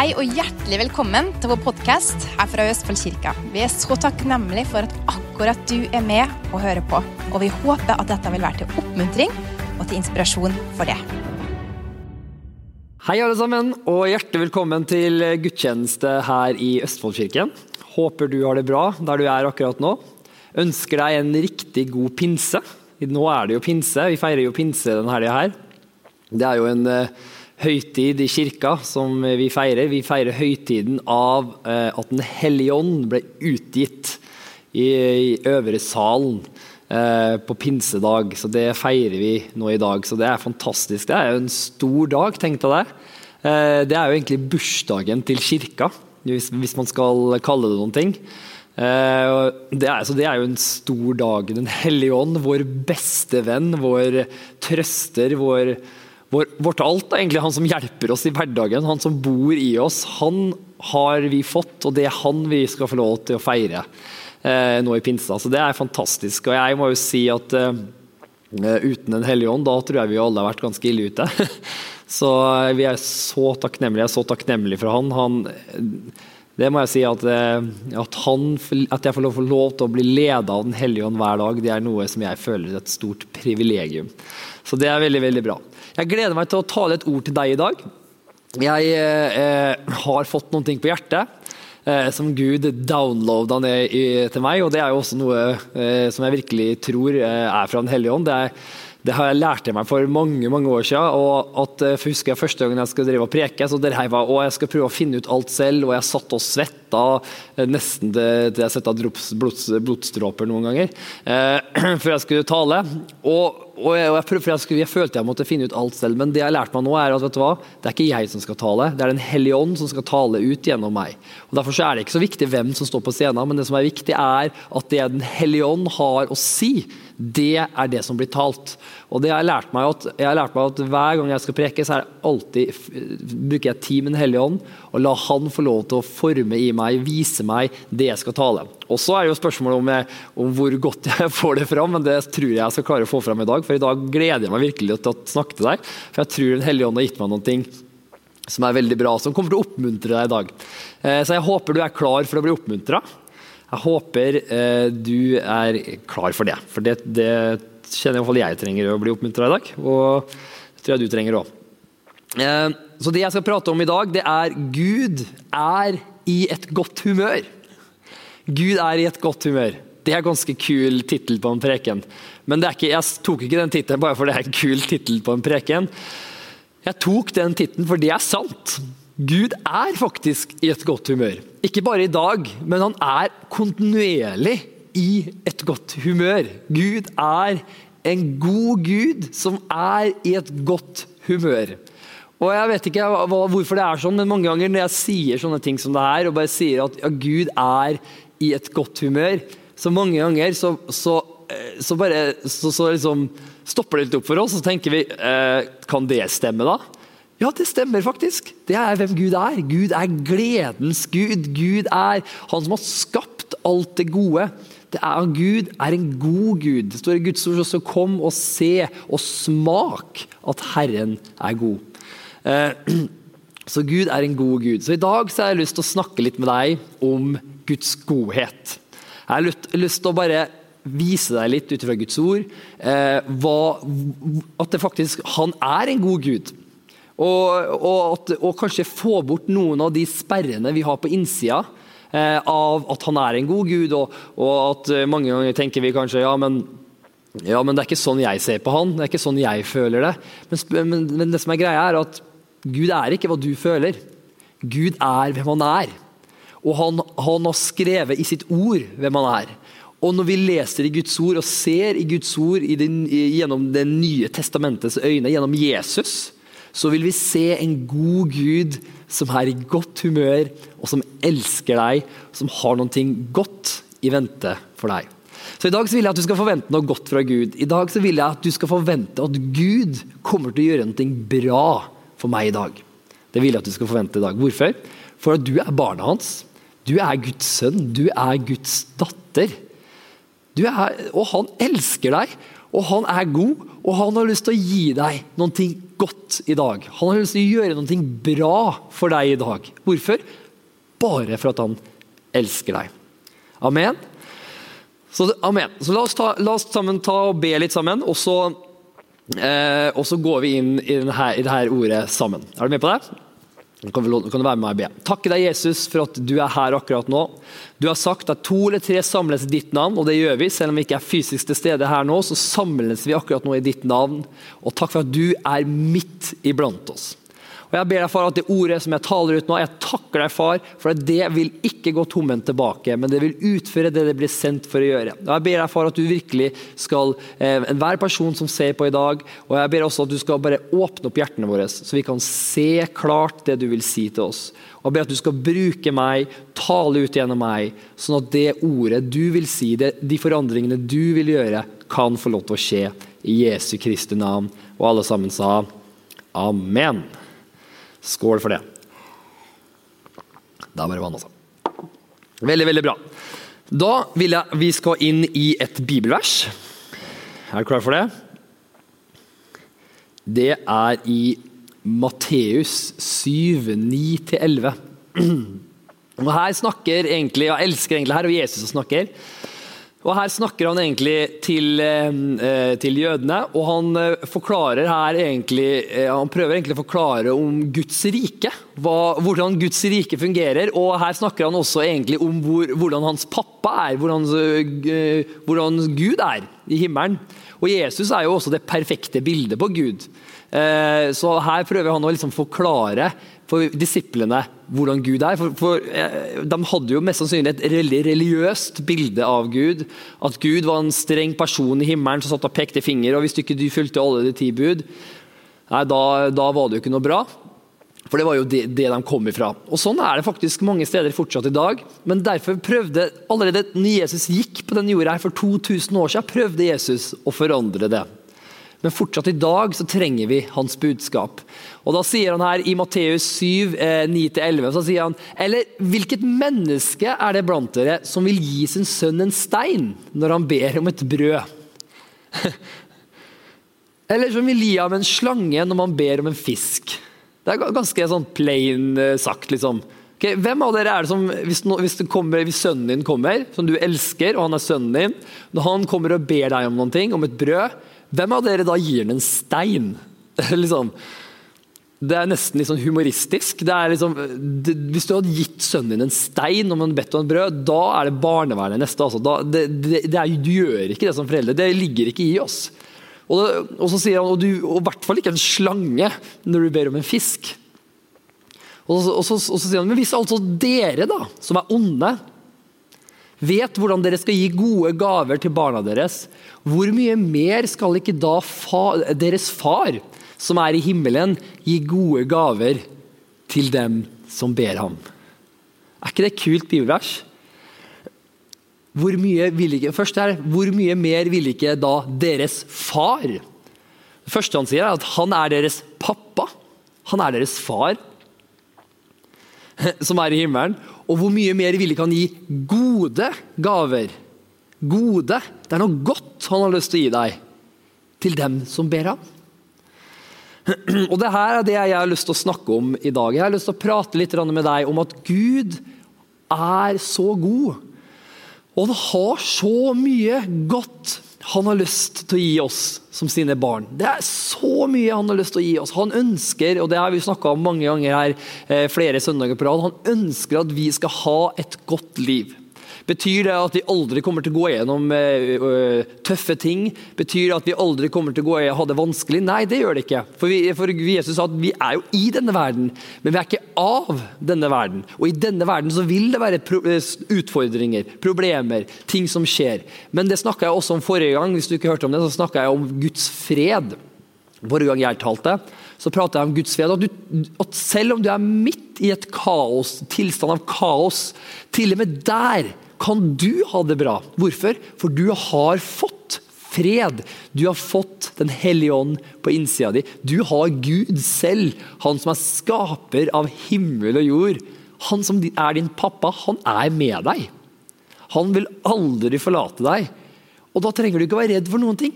Hei og hjertelig velkommen til vår podkast her fra Østfold kirka. Vi er så takknemlige for at akkurat du er med og hører på. Og vi håper at dette vil være til oppmuntring og til inspirasjon for det. Hei alle sammen, og hjertelig velkommen til gudstjeneste her i Østfoldkirken. Håper du har det bra der du er akkurat nå. Ønsker deg en riktig god pinse. Nå er det jo pinse, vi feirer jo pinse denne helga her. Det er jo en uh, høytid i kirka som vi feirer. Vi feirer høytiden av uh, at Den hellige ånd ble utgitt i, øvre salen uh, på pinsedag. Så det feirer vi nå i dag. Så det er fantastisk. Det er jo en stor dag, tenk deg Det er jo egentlig bursdagen til kirka, hvis, hvis man skal kalle det noen ting. Det er, det er, jo en stor dag. Den hellige ånd, vår beste venn, vår trøster, vår, vårt alt. egentlig Han som hjelper oss i hverdagen, han som bor i oss. Han har vi fått, og det er han vi skal få lov til å feire eh, nå i pinsa. Så det er fantastisk. Og jeg må jo si at eh, uten Den hellige ånd, da tror jeg vi alle har vært ganske ille ute. Så vi er så takknemlige. Jeg er så takknemlig for han. han det må jeg si at, at, han, at jeg får lov, lov, til å bli leda av Den hellige ånd hver dag, det er noe som jeg føler er et stort privilegium. Så det er veldig, veldig bra. Jeg gleder meg til å tale et ord til deg i dag. Jeg eh, har fått noen ting på hjertet eh, som Gud downloada ned i, til meg, og det er jo også noe eh, som jeg virkelig tror eh, er fra Den hellige ånd. Det er det har jeg lært meg for mange mange år siden. og at, for jeg husker Første gangen jeg skulle drive og preke, så der jeg var, og jeg skal prøve å finne ut alt selv. og Jeg satt og svetta nesten til, jeg svetta blods, blodstråper noen ganger eh, før jeg skulle tale. Og, og, jeg, jeg, prøvde, jeg, skulle, jeg, følte jeg måtte finne ut alt selv, men det jeg har lært meg nå er at vet du hva, det er ikke jeg som skal tale, det er Den hellige ånd som skal tale ut gjennom meg. Og Derfor er det ikke så viktig hvem som står på scenen, men det som er viktig er at det Den hellige ånd har å si det er det som blir talt. Og det har jeg, lært meg at, jeg har lært meg at Hver gang jeg skal preke, så alltid, bruker jeg tid med Den hellige ånd og la Han få lov til å forme i meg, vise meg det jeg skal tale. Og Så er det jo spørsmålet om, om, hvor godt jeg får det fram, men det tror jeg jeg skal klare å få fram i dag. For i dag gleder jeg meg virkelig til å snakke til deg. For jeg tror Den hellige ånd har gitt meg noen ting som er veldig bra, som kommer til å oppmuntre deg i dag. Eh, så jeg håper du er klar for å bli oppmuntra. Jeg håper eh, du er klar for det, for det, det kjenner iallfall jeg trenger å bli oppmuntra i dag. Og det tror jeg du trenger òg. Eh, så det jeg skal prate om i dag, det er Gud er i et godt humør. Gud er i et godt humør. Det er ganske kul tittel på en preken. Men ikke, jeg tok ikke den tittelen bare fordi det er en kul tittel på en preken. Jeg tok den tittelen for det er sant. Gud er faktisk i et godt humør. Ikke bare i dag, men han er kontinuerlig i et godt humør. Gud er en god Gud som er i et godt humør. Og Jeg vet ikke hvorfor det er sånn, men mange ganger når jeg sier sånne ting som det her, og bare sier at ja, Gud er i et godt humør, så mange ganger så, så, eh, så bare så, så liksom stopper det litt opp for oss, og så tenker vi eh, Kan det stemme, da? Ja, det stemmer faktisk. Det er hvem Gud er. Gud er gledens Gud. Gud er han som har skapt alt det gode. Det er Gud er en god Gud. Det står i Guds ord også 'kom og se og smak at Herren er god'. Eh, så Gud er en god Gud. Så I dag så har jeg lyst til å snakke litt med deg om Guds godhet. Jeg har lyst til å bare vise deg litt ut fra Guds ord eh, at det faktisk, han er en god Gud. Og, og, at, og, kanskje få bort noen av de sperrene vi har på innsida eh, av at han er en god gud, og, og, at eh, mange ganger tenker vi kanskje ja men, ja, men det er ikke sånn jeg ser på han, det er ikke sånn jeg føler det. Men, men, men det som er greia, er at Gud er ikke hva du føler. Gud er hvem han er. Og han, han har skrevet i sitt ord hvem han er. Og når vi leser i Guds ord og ser i Guds ord i den, gjennom Det nye testamentets øyne, gjennom Jesus, så vil vi se en god Gud som er i godt humør, og som elsker deg, som har noe godt i vente for deg. Så I dag så vil jeg at du skal forvente noe godt fra Gud. I dag så vil jeg at du skal forvente at Gud kommer til å gjøre noe bra for meg i dag. Det vil jeg at du skal forvente i dag. Hvorfor? For at du er barnet hans. Du er Guds sønn. Du er Guds datter. Er, og han elsker deg. Og han er god, og han har lyst til å gi deg noe godt i dag. Han har lyst til å gjøre noe bra for deg i dag. Hvorfor? Bare for at han elsker deg. Amen. Så, amen. så la, oss ta, la, oss sammen ta og be litt sammen, og så, eh, og så går vi inn i, denne, i dette ordet sammen. Er du med på det? Kan, du være med meg og be. Takke deg, Jesus, for at du er her akkurat nå. Du har sagt at to eller tre samles i ditt navn, og det gjør vi. Selv om vi ikke er fysisk til stede her nå, så samles vi akkurat nå i ditt navn. Og takk for at du er midt iblant oss. Og Jeg ber deg, far, at det ordet som jeg taler ut nå, jeg takker deg, far, for det vil ikke gå tomhendt tilbake, men det vil utføre det det blir sendt for å gjøre. Og Jeg ber deg, far, at du virkelig skal, eh, enhver person som ser på i dag, og jeg ber også at du skal bare åpne opp hjertene våre, så vi kan se klart det du vil si til oss. Og Jeg ber at du skal bruke meg, tale ut gjennom meg, sånn at det ordet du vil si, det, de forandringene du vil gjøre, kan få lov til å skje. I Jesu Kristi navn. Og alle sammen sa amen. Skål for det. Det er bare vann, altså. Veldig, veldig bra. Da vil jeg vi skal inn i et bibelvers. Er du klar for det? Det er i Matteus 7, 9-11. Og Her snakker egentlig, Jeg elsker egentlig her, og Jesus snakker. Og Her snakker han egentlig til, eh, til, jødene, og han eh, forklarer her egentlig, eh, han prøver egentlig å forklare om Guds rike. Hva, hvordan Guds rike fungerer. Og her snakker han også egentlig om hvor, hvordan hans pappa er. Hvordan, hvordan, Gud er i himmelen. Og Jesus er jo også det perfekte bildet på Gud. Så her prøver han å liksom forklare for disiplene hvordan Gud er. For, for, eh, De hadde jo mest sannsynlig et religiøst bilde av Gud. At Gud var en streng person i himmelen som satt og pekte finger. og Hvis du ikke du fulgte alle de ti bud, nei, da, da, var det jo ikke noe bra. For det var jo det, det, de kom ifra. Og Sånn er det faktisk mange steder fortsatt i dag. Men derfor prøvde allerede når Jesus gikk på denne jorda her for 2000 år siden, prøvde Jesus å forandre det. Men fortsatt i dag så trenger vi hans budskap. Og Da sier han her i Matteus 7, 9-11, eh, så sier han Eller hvilket menneske er det blant dere som vil gi sin sønn en stein når han ber om et brød? Eller som vil gi ham en slange når man ber om en fisk? Det er ganske sånn plain eh, sagt, liksom. Okay, hvem av dere er det som, hvis, hvis, kommer, hvis, sønnen din kommer, som du elsker, og han er sønnen din, når han kommer og ber deg om noe, om et brød, hvem av dere da gir den en stein? liksom, det er nesten litt sånn humoristisk. Liksom, det, hvis du hadde gitt sønnen din en stein om en bedt og en brød, da er det barnevernet neste. Altså. Da, det, det, er, du gjør ikke det som foreldre. Det ligger ikke i oss. Og, og så sier han, og, du, og i hvert fall ikke en slange når du ber om en fisk. Og så, og så, og så sier han, men hvis altså dere, da, som er onde, vet hvordan dere skal gi gode gaver til barna deres, hvor mye mer skal ikke da fa, deres far, som er i himmelen, gi gode gaver til dem som ber ham? Er ikke det et kult bibelvers? Hvor mye, ikke, først her, hvor mye mer vil ikke da deres far? Det første han sier, er at han er deres pappa. Han er deres far, som er i himmelen. Og hvor mye mer vil ikke han gi gode gaver? Gode. Det er noe godt han har lyst til å gi deg. Til dem som ber ham. Og Det her er det jeg har lyst til å snakke om i dag. Jeg har lyst til å prate litt med deg om at Gud er så god. Og han har så mye godt han har lyst til å gi oss som sine barn. Det er så mye han har lyst til å gi oss. Han ønsker, og det har vi snakka om mange ganger her, eh, flere søndager på rad, han ønsker at vi skal ha et godt liv. Betyr det at vi aldri kommer til å gå gjennom uh, tøffe ting? Betyr det at vi aldri kommer til å gå og ha det vanskelig? Nei, det gjør det ikke. For, vi, for Jesus sa at vi er jo i denne verden, men vi er ikke av denne verden. Og i denne verden så vil det være pro utfordringer, problemer, ting som skjer. Men det snakka jeg også om forrige gang. Hvis du ikke hørte om det, så snakka jeg om Guds fred. Forrige gang jeg talte, så pratet jeg om Guds fred. At, du, at selv om du er midt i et kaos, tilstand av kaos, til og med der kan du ha det bra. Hvorfor? For du har fått fred. Du har fått Den hellige ånd på innsida di. Du har Gud selv, han som er skaper av himmel og jord. Han som er din pappa, han er med deg. Han vil aldri forlate deg. Og Da trenger du ikke være redd for noen ting.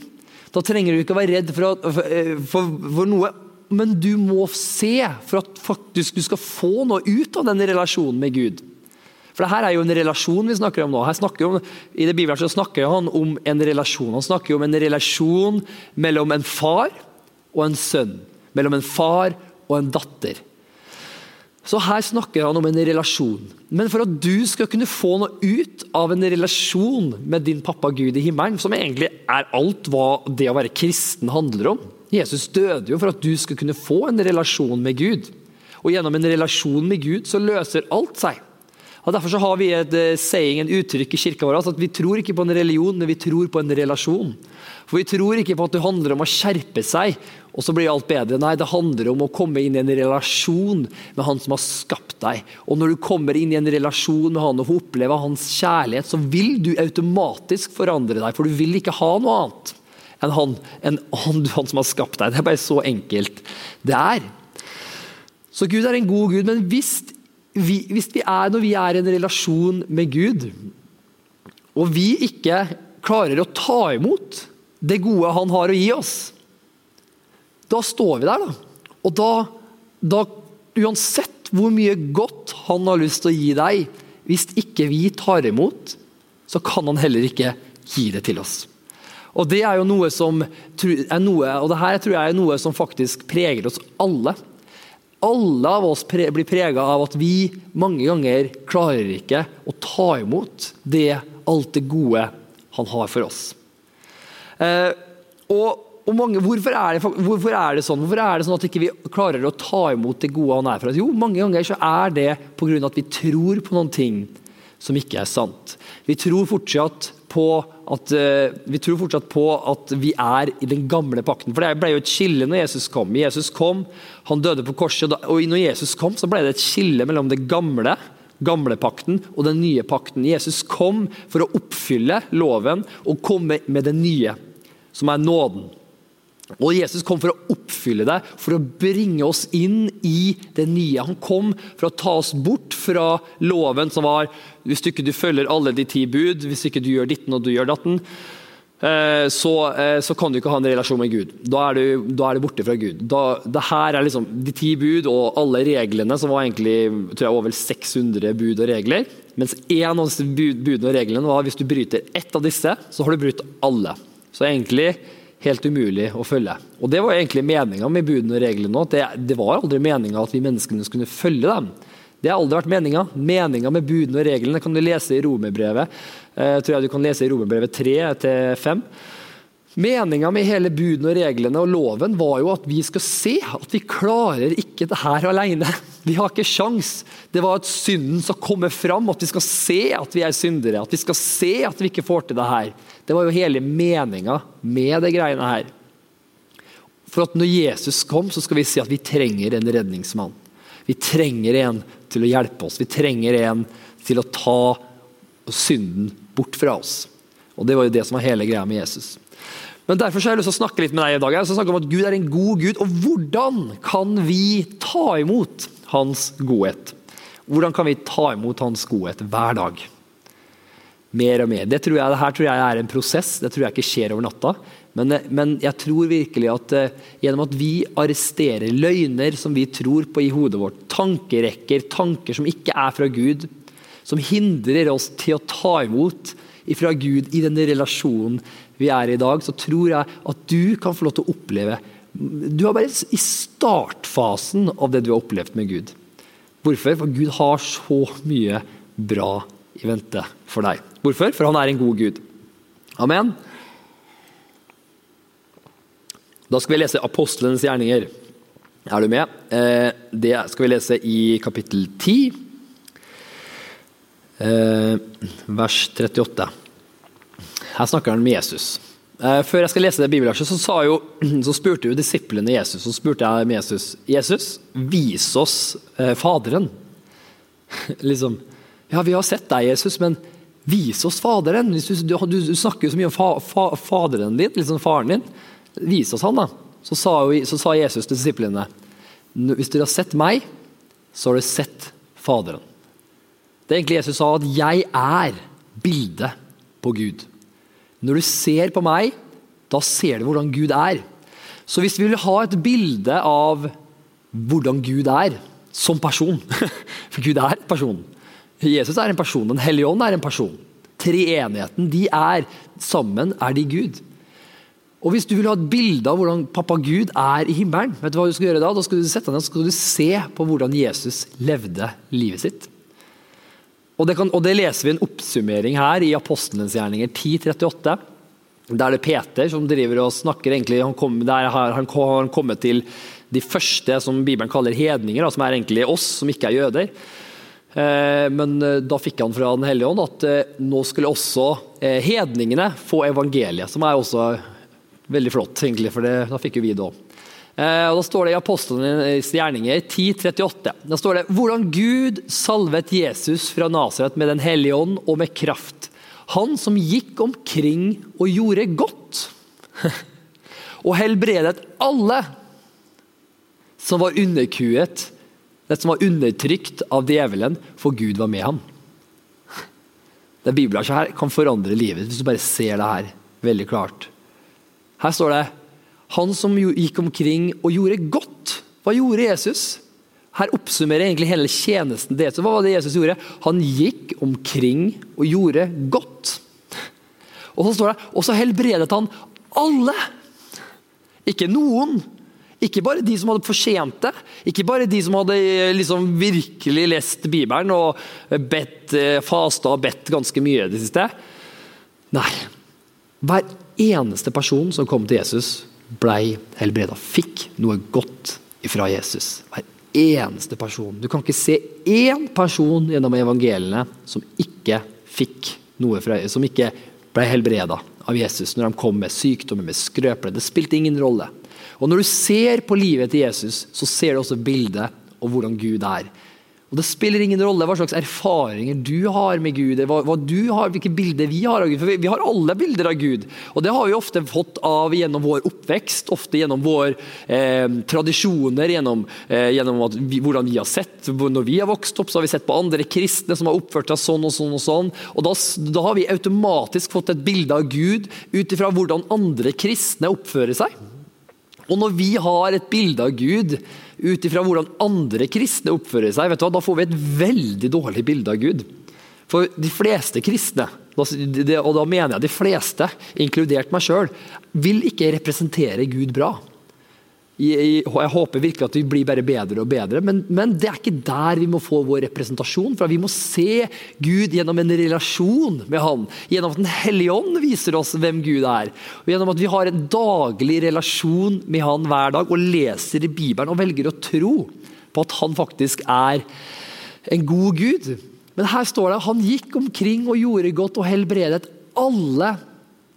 Da trenger du ikke å være redd for, for, eh, for, for noe, men du må se for at faktisk du skal få noe ut av den relasjonen med Gud. For det her er jo en relasjon vi snakker om nå. Her snakker om, I det Bibelen så snakker han om en relasjon. Han snakker om en relasjon mellom en far og en sønn. Mellom en far og en datter. Så her snakker han om en relasjon. Men for at du skal kunne få noe ut av en relasjon med din pappa Gud i himmelen, som egentlig er alt hva det å være kristen handler om Jesus døde jo for at du skal kunne få en relasjon med Gud. Og gjennom en relasjon med Gud så løser alt seg. Og Derfor så har vi et uh, saying, en uttrykk i kirka vår at vi tror ikke på en religion, men vi tror på en relasjon. For Vi tror ikke på at det handler om å skjerpe seg, og så blir alt bedre. Nei, det handler om å komme inn i en relasjon med Han som har skapt deg. Og når du kommer inn i en relasjon med Han og får oppleve Hans kjærlighet, så vil du automatisk forandre deg, for du vil ikke ha noe annet enn han, enn han, han som har skapt deg. Det er bare så enkelt det er. Så Gud er en god Gud, men hvis vi, hvis vi er, når vi er i en relasjon med Gud, og vi ikke klarer å ta imot det gode han har å gi oss, da står vi der, da. Og da, da Uansett hvor mye godt han har lyst til å gi deg, hvis ikke vi tar imot, så kan han heller ikke gi det til oss. Og det er jo noe som er noe, og det her tror jeg er noe som faktisk preger oss alle. Alle av oss pre blir prega av at vi mange ganger klarer ikke å ta imot det, alt det gode han har for oss. Eh, og, og mange, hvorfor, er det, hvorfor, er det, sånn? Hvorfor er det sånn at ikke vi ikke klarer å ta imot det gode han er for oss? Jo, mange ganger så er det pga. at vi tror på noen ting som ikke er sant. Vi tror fortsatt på at, uh, vi tror fortsatt på at vi er i den gamle pakten. For Det ble jo et skille når Jesus kom. Jesus kom, Han døde på korset, og når Jesus kom, så ble det et skille mellom det gamle gamle pakten og den nye pakten. Jesus kom for å oppfylle loven og komme med det nye, som er nåden. Og Jesus kom for å oppfylle det, for å bringe oss inn i det nye. Han kom for å ta oss bort fra loven som var hvis du ikke følger alle de ti bud, hvis ikke du gjør ditten og du gjør datten, så, eh, så, kan du ikke ha en relasjon med Gud. Da er du, da er du borte fra Gud. Da, det her er liksom De ti bud og alle reglene, som var egentlig tror jeg, over 600 bud og regler. Mens én av disse budene og reglene var hvis du bryter ett av disse, så har du brutt alle. Så egentlig helt umulig å følge. Og Det var egentlig meninga med budene og reglene. Det, det var aldri meninga at vi menneskene skulle følge dem. Det har aldri vært meninga. Meninga med budene og reglene kan du lese i romerbrevet. Jeg tror jeg du kan lese i romerbrevet 3-5. Meninga med hele budene og reglene og loven var jo at vi skal se at vi klarer ikke det her alene. Vi har ikke sjans. Det var at synden skal komme fram, at vi skal se at vi er syndere. At vi skal se at vi ikke får til det her. Det var jo hele meninga med det greiene her. For at når Jesus kom, så skal vi si at vi trenger en redningsmann. Vi trenger en til å hjelpe oss. Vi trenger en til å ta synden bort fra oss. Og Det var jo det som var hele greia med Jesus. Men Derfor så har jeg lyst til å snakke litt med deg i dag. Jeg snakke om at Gud er en god Gud. Og hvordan kan vi ta imot hans godhet? Hvordan kan vi ta imot hans godhet hver dag? Mer og mer. Det tror jeg, det her tror jeg er en prosess. Det tror jeg ikke skjer over natta. Men, men jeg tror virkelig at uh, gjennom at vi arresterer løgner som vi tror på i hodet vårt, tankerekker, tanker som ikke er fra Gud, som hindrer oss til å ta imot fra Gud i denne relasjonen vi er i dag, så tror jeg at du kan få lov til å oppleve Du er bare i startfasen av det du har opplevd med Gud. Hvorfor? For Gud har så mye bra i vente for deg. Hvorfor? For han er en god Gud. Amen. Da skal vi lese apostlenes gjerninger. Er du med? Eh, det skal vi lese i kapittel 10, eh, vers 38. Her snakker han med Jesus. Eh, før jeg skal lese det bibelverset, så, så spurte jo disiplene Jesus så spurte jeg med Jesus, Jesus, vis oss Faderen. liksom, Ja, vi har sett deg, Jesus, men vis oss Faderen. Du, du, du snakker jo så mye om fa, fa, Faderen din, liksom faren din. Vis oss han, da. Så sa, så sa Jesus til disiplene, hvis dere har sett meg, så har dere sett Faderen. Det er egentlig Jesus sa, at jeg er bildet på Gud. Når du ser på meg, da ser du hvordan Gud er. Så hvis vi vil ha et bilde av hvordan Gud er som person For Gud er en person. Jesus er en person. Den hellige ånd er en person. Treenigheten, de er sammen, er de Gud. Og Hvis du vil ha et bilde av hvordan pappa Gud er i himmelen, vet du hva du skal gjøre da? Da skal du sette deg ned skal du se på hvordan Jesus levde livet sitt. Og det, kan, og det leser vi en oppsummering her i Apostelens gjerninger 1038. Der det er Peter som driver og snakker egentlig, han kom, Der har han kommet til de første som Bibelen kaller hedninger, som er egentlig oss som ikke er jøder. Eh, men eh, da fikk han fra Den hellige ånd at eh, nå skulle også hedningene få evangeliet, som er også veldig flott, egentlig, for det, da fikk jo vi det òg. Da står det i Apostlenes gjerninger 10.38 Da står det hvordan Gud salvet Jesus fra Nasaret med Den hellige ånd og med kraft. Han som gikk omkring og gjorde godt. Og helbredet alle som var underkuet det som var undertrykt av djevelen, for Gud var med ham. Det bibelverset her kan forandre livet, hvis du bare ser det her veldig klart. Her står det han som gikk omkring og gjorde godt. Hva gjorde Jesus? Her oppsummerer egentlig hele tjenesten det. Så Hva var det Jesus gjorde? Han gikk omkring og gjorde godt. Og så står det, og så helbredet han alle. Ikke noen, ikke bare de som hadde fortjent det, ikke bare de som hadde eh, liksom virkelig lest Bibelen og bedt, eh, fasta og bedt ganske mye i det siste. Nei. Hver eneste person som kom til Jesus, ble helbreda. Fikk noe godt ifra Jesus. Hver eneste person. Du kan ikke se én person gjennom evangeliene som ikke fikk noe fra som ikke ble helbreda av Jesus når de kom med sykdommer, med skrøper. Det spilte ingen rolle. Og Når du ser på livet til Jesus, så ser du også bildet av hvordan Gud er. Og Det spiller ingen rolle hva slags erfaringer du har med Gud, hva, hva du har, hvilke bilder vi har av Gud. For vi, vi, har alle bilder av Gud. Og det har vi ofte fått av gjennom vår oppvekst, ofte gjennom våre eh, tradisjoner, gjennom, eh, gjennom vi, hvordan vi har sett. Når vi har vokst opp, så har vi sett på andre kristne som har oppført seg sånn og sånn. Og sånn. Og da, da har vi automatisk fått et bilde av Gud ut ifra hvordan andre kristne oppfører seg. Og når vi har et bilde av Gud ut ifra hvordan andre kristne oppfører seg, da får vi et veldig dårlig bilde av Gud. For de fleste kristne, og da mener jeg de fleste, inkludert meg sjøl, vil ikke representere Gud bra. Jeg håper virkelig at vi blir bare bedre og bedre, men, men, det er ikke der vi må få vår representasjon fra. Vi må se Gud gjennom en relasjon med Han. Gjennom at Den hellige ånd viser oss hvem Gud er. Og Gjennom at vi har en daglig relasjon med Han hver dag og leser i Bibelen og velger å tro på at Han faktisk er en god Gud. Men her står det han gikk omkring og gjorde godt og helbredet alle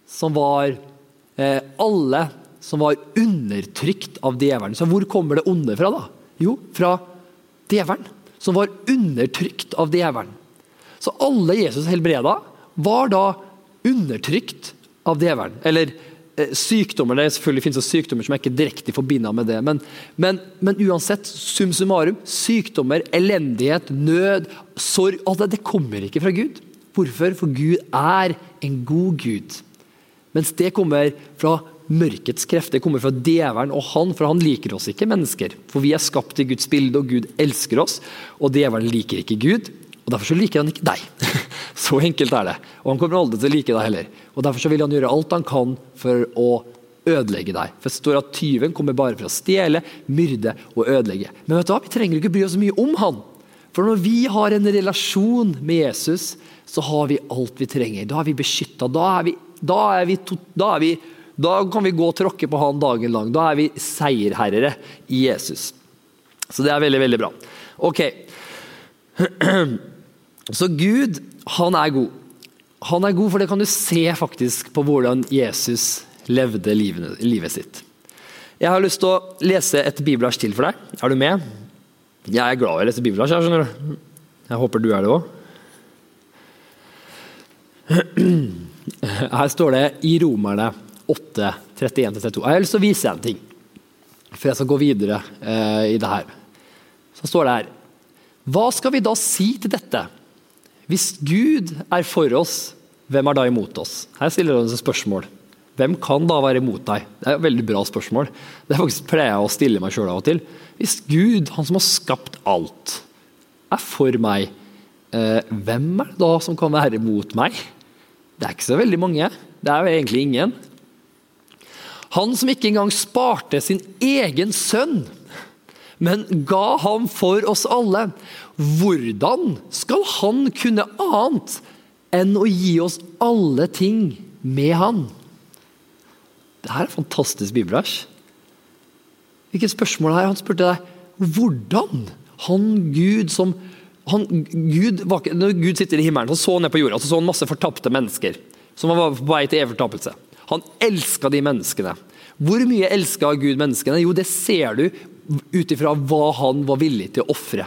som var eh, alle som var undertrykt av djevelen. Så hvor kommer det onde fra, da? Jo, fra djevelen, som var undertrykt av djevelen. Så alle Jesus helbreda, var da undertrykt av djevelen. Eller eh, sykdommer. Det selvfølgelig finnes det sykdommer som er ikke direkte forbinder med det. Men, men, men, uansett, sum summarum, sykdommer, elendighet, nød, sorg Alt det, det kommer ikke fra Gud. Hvorfor? For Gud er en god Gud. Mens det kommer fra mørkets krefter kommer fra djevelen og han, for han liker oss ikke, mennesker. For vi er skapt i Guds bilde, og Gud elsker oss. Og djevelen liker ikke Gud, og derfor så liker han ikke deg. Så enkelt er det. Og han kommer aldri til å like deg heller. Og Derfor så vil han gjøre alt han kan for å ødelegge deg. For det står at tyven kommer bare for å stjele, myrde og ødelegge. Men vet du hva? vi trenger ikke bry oss så mye om han. For når vi har en relasjon med Jesus, så har vi alt vi trenger. Da er vi beskytta. Da da vi, da er vi da kan vi gå og tråkke på han dagen lang. Da er vi seierherrere i Jesus. Så det er veldig, veldig bra. Ok. Så Gud, han er god. Han er god, for det kan du se faktisk på hvordan Jesus levde livet, sitt. Jeg har lyst til å lese et bibelvers til for deg. Er du med? Jeg er glad i å lese bibelvers. Jeg, skjønner du. jeg håper du er det òg. Her står det i Romerne 8, 31-32. Jeg har lyst til å vise en ting før jeg skal gå videre eh, i det her. Så står det her Hva skal vi da si til dette? Hvis Gud er for oss, hvem er da imot oss? Her stiller han et spørsmål. hvem kan da være imot deg? Det er et veldig bra spørsmål. Det er faktisk pleier jeg å stille meg sjøl av og til. Hvis Gud, han som har skapt alt, er for meg, eh, hvem er det da som kan være imot meg? Det er ikke så veldig mange. Det er jo egentlig ingen. Han som ikke engang sparte sin egen sønn, men ga ham for oss alle. Hvordan skal han kunne annet enn å gi oss alle ting med han? Det her er fantastisk bibelvers. Hvilket spørsmål er Han spurte deg hvordan han Gud som han, Gud, Når Gud sitter i himmelen, så så han ned på jorda så så han masse fortapte mennesker som var på vei til evig fortapelse. Han elska de menneskene. Hvor mye elska Gud menneskene? Jo, det ser du ut ifra hva han var villig til å ofre.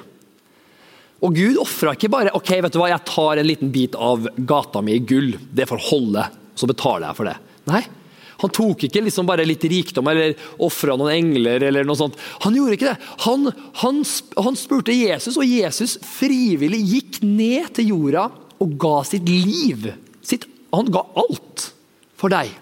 Og Gud ofra ikke bare ok, vet du hva, jeg tar en liten bit av gata mi i gull, det får holde, så betaler jeg for det. Nei, han tok ikke liksom bare litt rikdom eller ofra noen engler. eller noe sånt. Han gjorde ikke det. Han, han, han spurte Jesus, og Jesus frivillig gikk ned til jorda og ga sitt liv. Sitt, han ga alt for deg.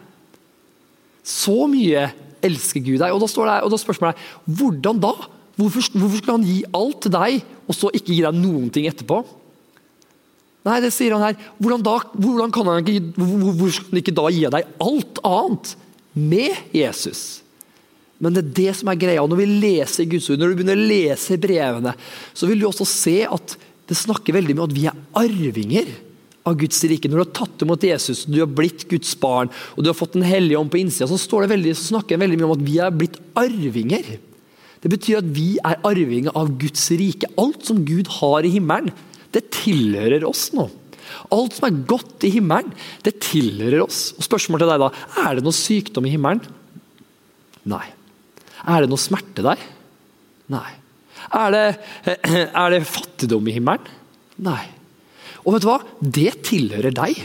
Så mye elsker Gud deg. Og da, står det, og da spørsmålet er hvordan da? Hvorfor, hvorfor skulle han gi alt til deg, og så ikke gi deg noen ting etterpå? Nei, det sier han her. Hvordan, da, hvordan kan han ikke, hvor skal han ikke da gi deg alt annet med Jesus? Men det er det som er greia. Når vi leser Guds ord, når du begynner å lese brevene, så vil du også se at det snakker veldig mye om at vi er arvinger av Guds rike. Når du har tatt imot Jesus, du har blitt Guds barn og du har fått Den hellige ånd på innsida, så, så snakker det veldig mye om at vi er blitt arvinger. Det betyr at vi er arvinger av Guds rike. Alt som Gud har i himmelen, det tilhører oss nå. Alt som er godt i himmelen, det tilhører oss. Og Spørsmålet til deg da, er det noe sykdom i himmelen? Nei. Er det noe smerte der? Nei. Er det, er det fattigdom i himmelen? Nei. Og vet du hva? Det tilhører deg.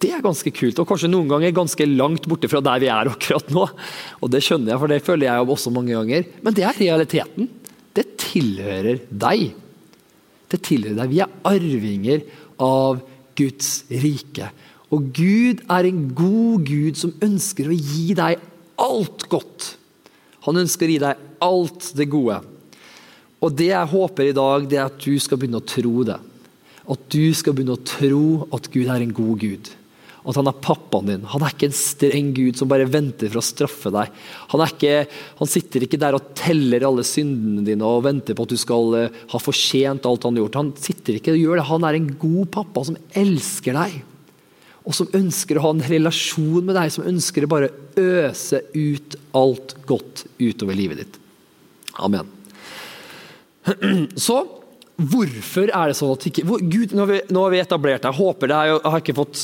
Det er ganske kult, og kanskje noen ganger ganske langt borte fra der vi er akkurat nå. Og Det skjønner jeg, for det føler jeg også mange ganger. Men det er realiteten. Det tilhører deg. Det tilhører deg. Vi er arvinger av Guds rike. Og Gud er en god Gud som ønsker å gi deg alt godt. Han ønsker å gi deg alt det gode. Og det jeg håper i dag, det er at du skal begynne å tro det. At du skal begynne å tro at Gud er en god Gud at han er pappaen din. Han er ikke en streng gud som bare venter for å straffe deg. Han, ikke, han, sitter ikke der og teller alle syndene dine og venter på at du skal uh, ha fortjent alt han har gjort. Han sitter ikke og gjør det. Han er en god pappa som elsker deg. Og som ønsker å ha en relasjon med deg, som ønsker å bare øse ut alt godt utover livet ditt. Amen. Så Hvorfor er det sånn at ikke Gud, nå har, vi, nå har vi etablert det. Jeg håper det. Jeg har ikke fått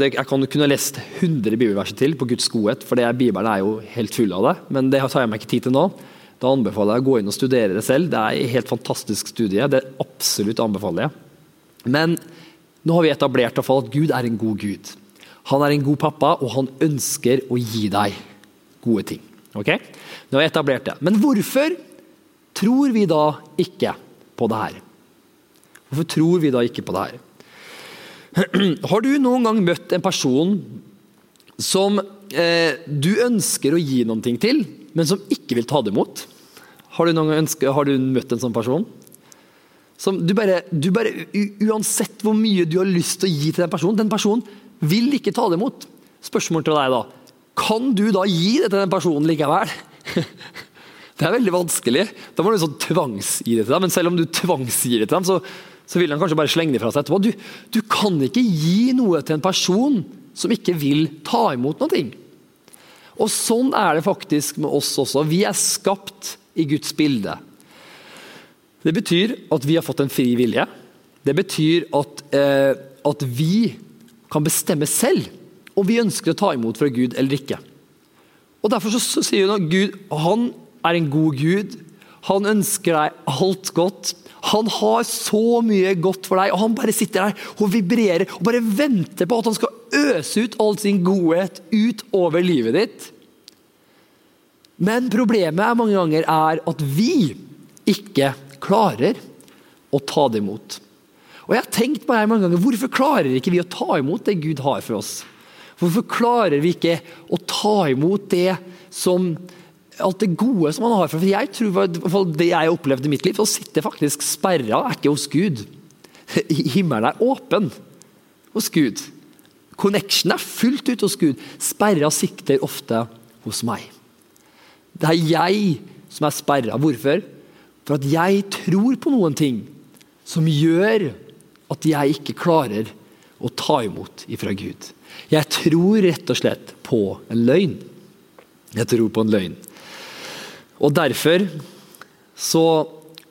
det, Jeg kan kunne lest 100 bibelverser til på Guds godhet, for det, Bibelen er jo helt full av det. Men det tar jeg meg ikke tid til nå. Da anbefaler jeg å gå inn og studere det selv. Det er en helt fantastisk studie. Det absolutt anbefaler jeg. Men nå har vi etablert at Gud er en god Gud. Han er en god pappa, og han ønsker å gi deg gode ting. Ok? Nå har vi etablert det. Men hvorfor tror vi da ikke på det her? Hvorfor tror vi da ikke på det her? Har du noen gang møtt en person som eh, du ønsker å gi noe til, men som ikke vil ta det imot? Har du, ønske, har du møtt en sånn person? Som du bare, du bare, Uansett hvor mye du har lyst til å gi til den personen, den personen vil ikke ta det imot. Spørsmål til deg da. Kan du da gi det til den personen likevel? Det er veldig vanskelig. Da må du sånn tvangsgi det til dem. Men selv om du tvangsgir det til dem, så, så vil han kanskje bare slenge det fra seg etterpå. Du, du, kan ikke gi noe til en person som ikke vil ta imot noe. Og Sånn er det faktisk med oss også. Vi er skapt i Guds bilde. Det betyr at vi har fått en fri vilje. Det betyr at, eh, at vi kan bestemme selv om vi ønsker å ta imot fra Gud eller ikke. Og Derfor så, så sier hun at Gud han er en god Gud. Han ønsker deg alt godt. Han har så mye godt for deg, og han bare sitter der og vibrerer og bare venter på at han skal øse ut all sin godhet ut over livet ditt. Men problemet er mange ganger er at vi ikke klarer å ta det imot. Og jeg har tenkt på det mange ganger, Hvorfor klarer ikke vi å ta imot det Gud har for oss? Hvorfor klarer vi ikke å ta imot det som alt det gode som han har? For jeg tror Det jeg har opplevd i mitt liv, så sitter faktisk sperra er ikke hos Gud. Himmelen er åpen hos Gud. Connection er fullt ut hos Gud. Sperra sikter ofte hos meg. Det er jeg som er sperra. Hvorfor? For at jeg tror på noen ting som gjør at jeg ikke klarer å ta imot ifra Gud. Jeg tror rett og slett på en løgn. Jeg tror på en løgn. Og derfor så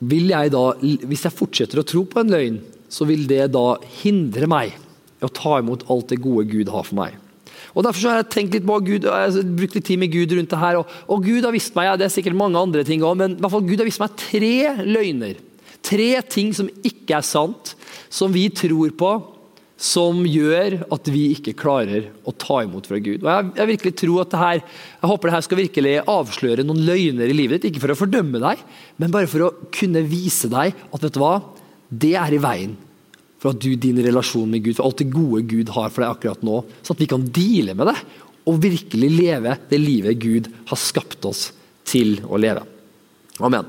vil jeg da, hvis jeg fortsetter å tro på en løgn, så vil det da hindre meg i å ta imot alt det gode Gud har for meg. Og Derfor har jeg tenkt litt på Gud, jeg har brukt litt tid med Gud rundt det her. Og, og Gud har vist meg, ja, det er sikkert mange andre ting også, men i hvert fall Gud har vist meg tre løgner. Tre ting som ikke er sant, som vi tror på, som gjør at vi ikke klarer å ta imot fra Gud. Og Jeg, jeg virkelig tror at det her, jeg håper det her skal virkelig avsløre noen løgner i livet ditt. Ikke for å fordømme deg, men bare for å kunne vise deg at vet du hva, det er i veien for at du, din relasjon med Gud, for alt det gode Gud har for deg akkurat nå, sånn at vi kan deale med det og virkelig leve det livet Gud har skapt oss til å leve. Amen.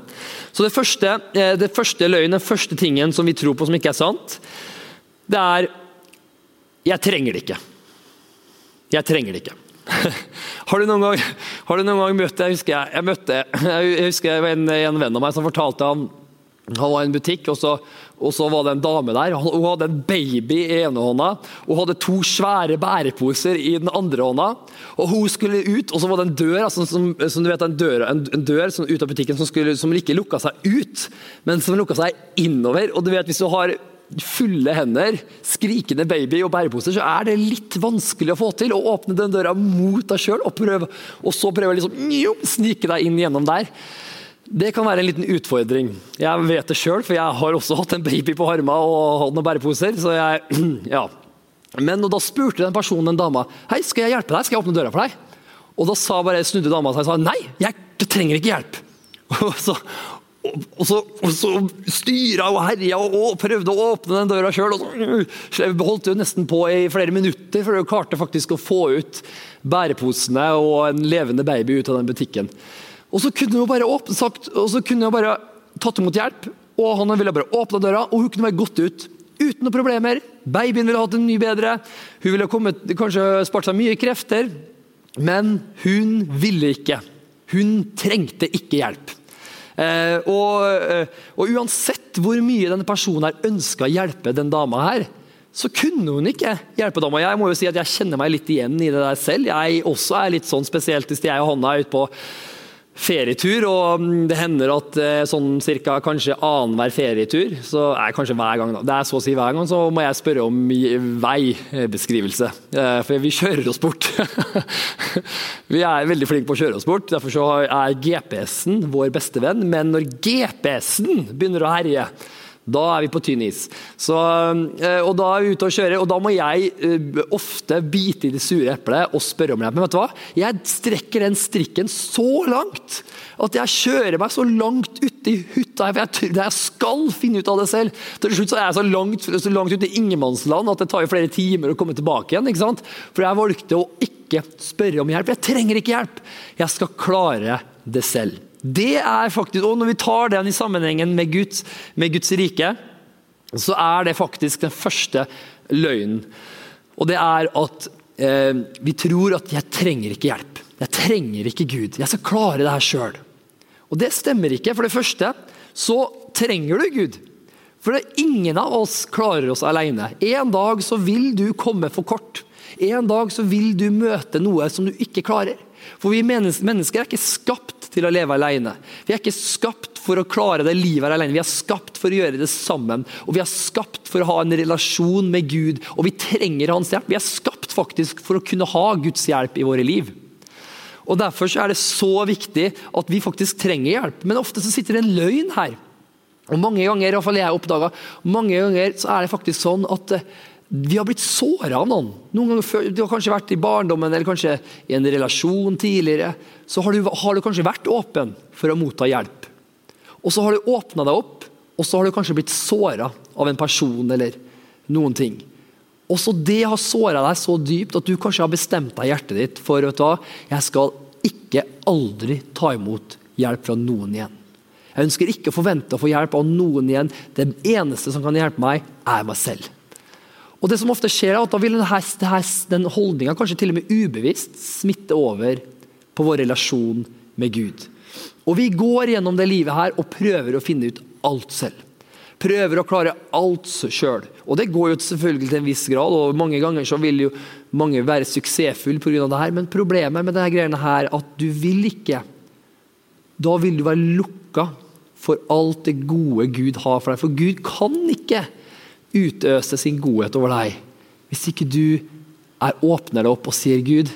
Så Det første, eh, det første løgnen, den første tingen som vi tror på som ikke er sant, det er jeg trenger det ikke. Jeg trenger det ikke. Har du gang, har du noen gang møtt Jeg husker jeg, jeg møtte jeg husker en, en venn av meg som fortalte han han var i en butikk, og så, og så, var det en dame der. Hun hadde en baby i ene hånda og hadde to svære bæreposer i den andre hånda. og Hun skulle ut, og så var det en dør altså, som, som, du vet, en dør, en, en dør som, ut av butikken som, skulle, som ikke lukka seg ut, men som lukka seg innover. og du vet, Hvis du har fulle hender, skrikende baby og bæreposer, så er det litt vanskelig å få til å åpne den døra mot deg sjøl, og, og, så prøve å liksom, snike deg inn gjennom der. Det kan være en liten utfordring. Jeg vet det sjøl, for jeg har også hatt en baby på harma og hatt noen bæreposer. så jeg, ja. Men da spurte den personen en dama hei, skal jeg hjelpe deg, skal jeg åpne døra for deg. Og da sa bare snudde dama seg og sa nei, jeg trenger ikke hjelp. Og så, og så, og så styra og herja og, og, prøvde å åpne den døra sjøl. Holdt jo nesten på i flere minutter før hun klarte faktisk å få ut bæreposene og en levende baby ut av den butikken. Og så kunne hun bare åpne, sagt, og så kunne hun bare tatt imot hjelp, og han ville bare åpna døra, og hun kunne bare gått ut. Uten noen problemer. Babyen ville hatt det mye bedre. Hun ville kommet, kanskje spart seg mye krefter. Men hun ville ikke. Hun trengte ikke hjelp. Eh, og, eh, og, uansett hvor mye denne personen her ønska å hjelpe den dama her, så kunne hun ikke hjelpe dama. Jeg må jo si at jeg kjenner meg litt igjen i det der selv. Jeg også er litt sånn spesielt hvis jeg og Hanna er ute på ferietur, og mm, det hender at eh, sånn cirka kanskje annenhver ferietur, så er kanskje hver gang, det er så å si hver gang, så må jeg spørre om veibeskrivelse. Eh, for vi kjører oss bort. vi er veldig flinke på å kjøre oss bort, derfor så er GPS-en vår beste venn. Men når GPS-en begynner å herje, da er vi på tynn is. Så, eh, og da er vi ute og kjører, og da må jeg uh, ofte bite i det sure eplet og spørre om hjelp. Men vet du hva? Jeg strekker den strikken så langt at jeg kjører meg så langt uti hytta for jeg, jeg skal finne ut av det selv. Til slutt så er jeg så langt, så langt ute i ingenmannsland at det tar jo flere timer å komme tilbake igjen. ikke sant? For jeg valgte å ikke spørre om hjelp. Jeg trenger ikke hjelp. Jeg skal klare det selv. Det er faktisk, og Når vi tar den i sammenhengen med Guds, med Guds rike, så er det faktisk den første løgnen. Og det er at eh, vi tror at 'jeg trenger ikke hjelp'. Jeg trenger ikke Gud. Jeg skal klare det her sjøl. Og det stemmer ikke. For det første så trenger du Gud. For ingen av oss klarer oss alene. En dag så vil du komme for kort. En dag så vil du møte noe som du ikke klarer. For vi mennesker er ikke skapt til å leve alene. Vi er ikke skapt for å klare det livet alene. Vi er skapt for å gjøre det sammen. Og vi er skapt for å ha en relasjon med Gud, og vi trenger hans hjelp. Vi er skapt faktisk for å kunne ha Guds hjelp i våre liv. Og Derfor er det så viktig at vi faktisk trenger hjelp. Men ofte så sitter det en løgn her. Og Mange ganger i hvert fall jeg oppdaget, mange ganger så er det faktisk sånn at eh, vi har blitt såra av noen. Noen ganger før, Du har kanskje vært i barndommen eller kanskje i en relasjon tidligere. Så har du, har du kanskje vært åpen for å motta hjelp. Og så har du åpna deg opp, og så har du kanskje blitt såra av en person eller noen ting. Også det har såra deg så dypt at du kanskje har bestemt deg i hjertet ditt for vet du hva, jeg skal ikke aldri ta imot hjelp fra noen igjen. Jeg ønsker ikke å forvente å få hjelp av noen igjen. Den eneste som kan hjelpe meg, er meg selv. Og det som ofte skjer er at Da vil denne, den holdninga kanskje til og med ubevisst smitte over på vår relasjon med Gud. Og Vi går gjennom det livet her og prøver å finne ut alt selv. Prøver å klare alt sjøl. Og det går jo selvfølgelig til en viss grad, og mange ganger så vil jo mange være suksessfulle pga. det her, men problemet med denne greiene her at du vil ikke. Da vil du være lukka for alt det gode Gud har for deg. For Gud kan ikke utøse sin godhet over deg hvis ikke du er åpner deg opp og sier, 'Gud,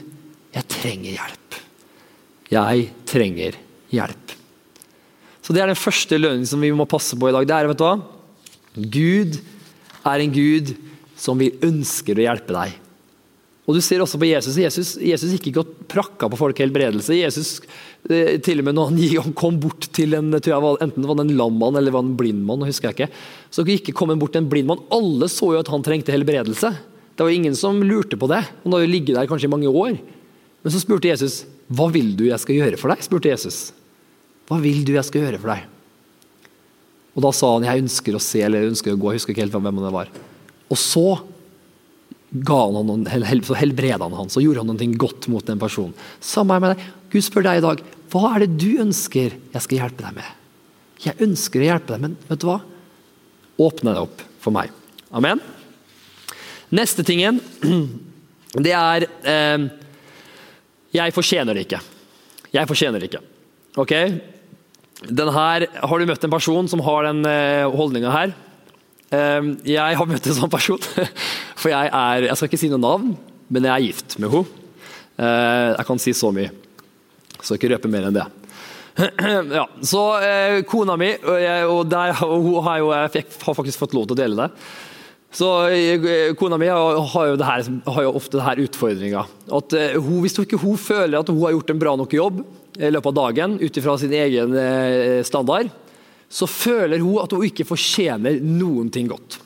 jeg trenger hjelp'. Jeg trenger hjelp. Så Det er den første lønnen som vi må passe på i dag. Det er, vet du hva? Gud er en Gud som vi ønsker å hjelpe deg. Og Du ser også på Jesus. Jesus, Jesus gikk ikke og prakka på folk helbredelse. Jesus, eh, til og med når han, kom bort til en jeg enten det var en lam mann eller en blind mann, husker jeg ikke, så ikke kom han bort til en blind mann. Alle så jo at han trengte helbredelse. Det var ingen som lurte på det. Han har jo ligget der kanskje i mange år. Men så spurte Jesus hva vil du jeg skal gjøre for deg? spurte Jesus. Hva vil du jeg skal gjøre for deg? Og Da sa han jeg ønsker å se eller ønsker å gå. Jeg husker ikke helt hvem det var. Og så han noen, så helbreda han han, så gjorde han noe godt mot den personen. Samme med deg. Gud spør deg i dag hva er det du ønsker jeg skal hjelpe deg med. Jeg ønsker å hjelpe deg, men vet du hva? Åpne deg opp for meg. Amen. Neste tingen, det er eh, Jeg fortjener det ikke. Jeg fortjener det ikke. Ok? Den her, har du møtt en person som har den eh, holdninga her? Eh, jeg har møtt en sånn person. For jeg er Jeg skal ikke si noe navn, men jeg er gift med henne. Eh, jeg kan si så mye. Så ikke røpe mer enn det. Ja, så eh, Kona mi og, jeg, og, der, og hun har jo, jeg har faktisk fått lov til å dele det. Så eh, Kona mi har jo, her, har jo ofte denne utfordringa. Hvis ikke hun føler at hun har gjort en bra nok jobb i løpet av dagen ut ifra sin egen standard, så føler hun at hun ikke fortjener noen ting godt.